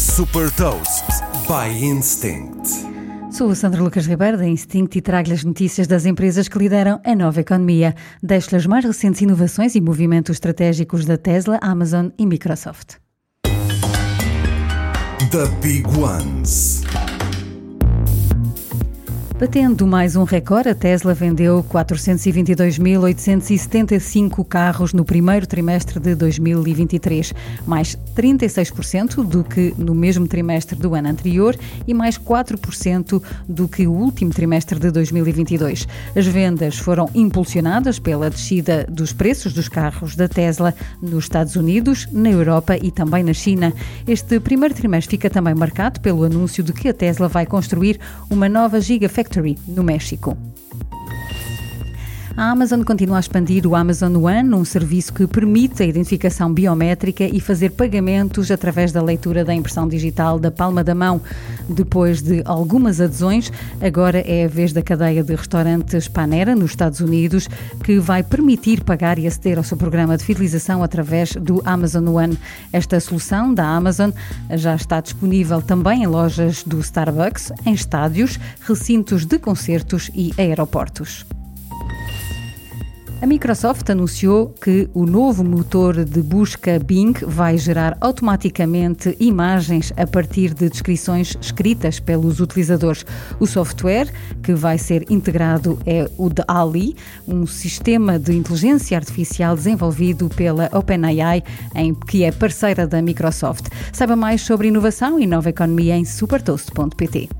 Super Toast by Instinct. Sou a Sandra Lucas Ribeiro da Instinct e trago-lhe as notícias das empresas que lideram a nova economia. Deixo-lhe as mais recentes inovações e movimentos estratégicos da Tesla, Amazon e Microsoft. The Big Ones. Batendo mais um recorde, a Tesla vendeu 422.875 carros no primeiro trimestre de 2023, mais 36% do que no mesmo trimestre do ano anterior e mais 4% do que o último trimestre de 2022. As vendas foram impulsionadas pela descida dos preços dos carros da Tesla nos Estados Unidos, na Europa e também na China. Este primeiro trimestre fica também marcado pelo anúncio de que a Tesla vai construir uma nova Gigafactory no México. A Amazon continua a expandir o Amazon One, um serviço que permite a identificação biométrica e fazer pagamentos através da leitura da impressão digital da palma da mão. Depois de algumas adesões, agora é a vez da cadeia de restaurantes Panera, nos Estados Unidos, que vai permitir pagar e aceder ao seu programa de fidelização através do Amazon One. Esta solução da Amazon já está disponível também em lojas do Starbucks, em estádios, recintos de concertos e aeroportos. A Microsoft anunciou que o novo motor de busca Bing vai gerar automaticamente imagens a partir de descrições escritas pelos utilizadores. O software que vai ser integrado é o de Ali, um sistema de inteligência artificial desenvolvido pela OpenAI, em que é parceira da Microsoft. Saiba mais sobre inovação e nova economia em supertoast.pt.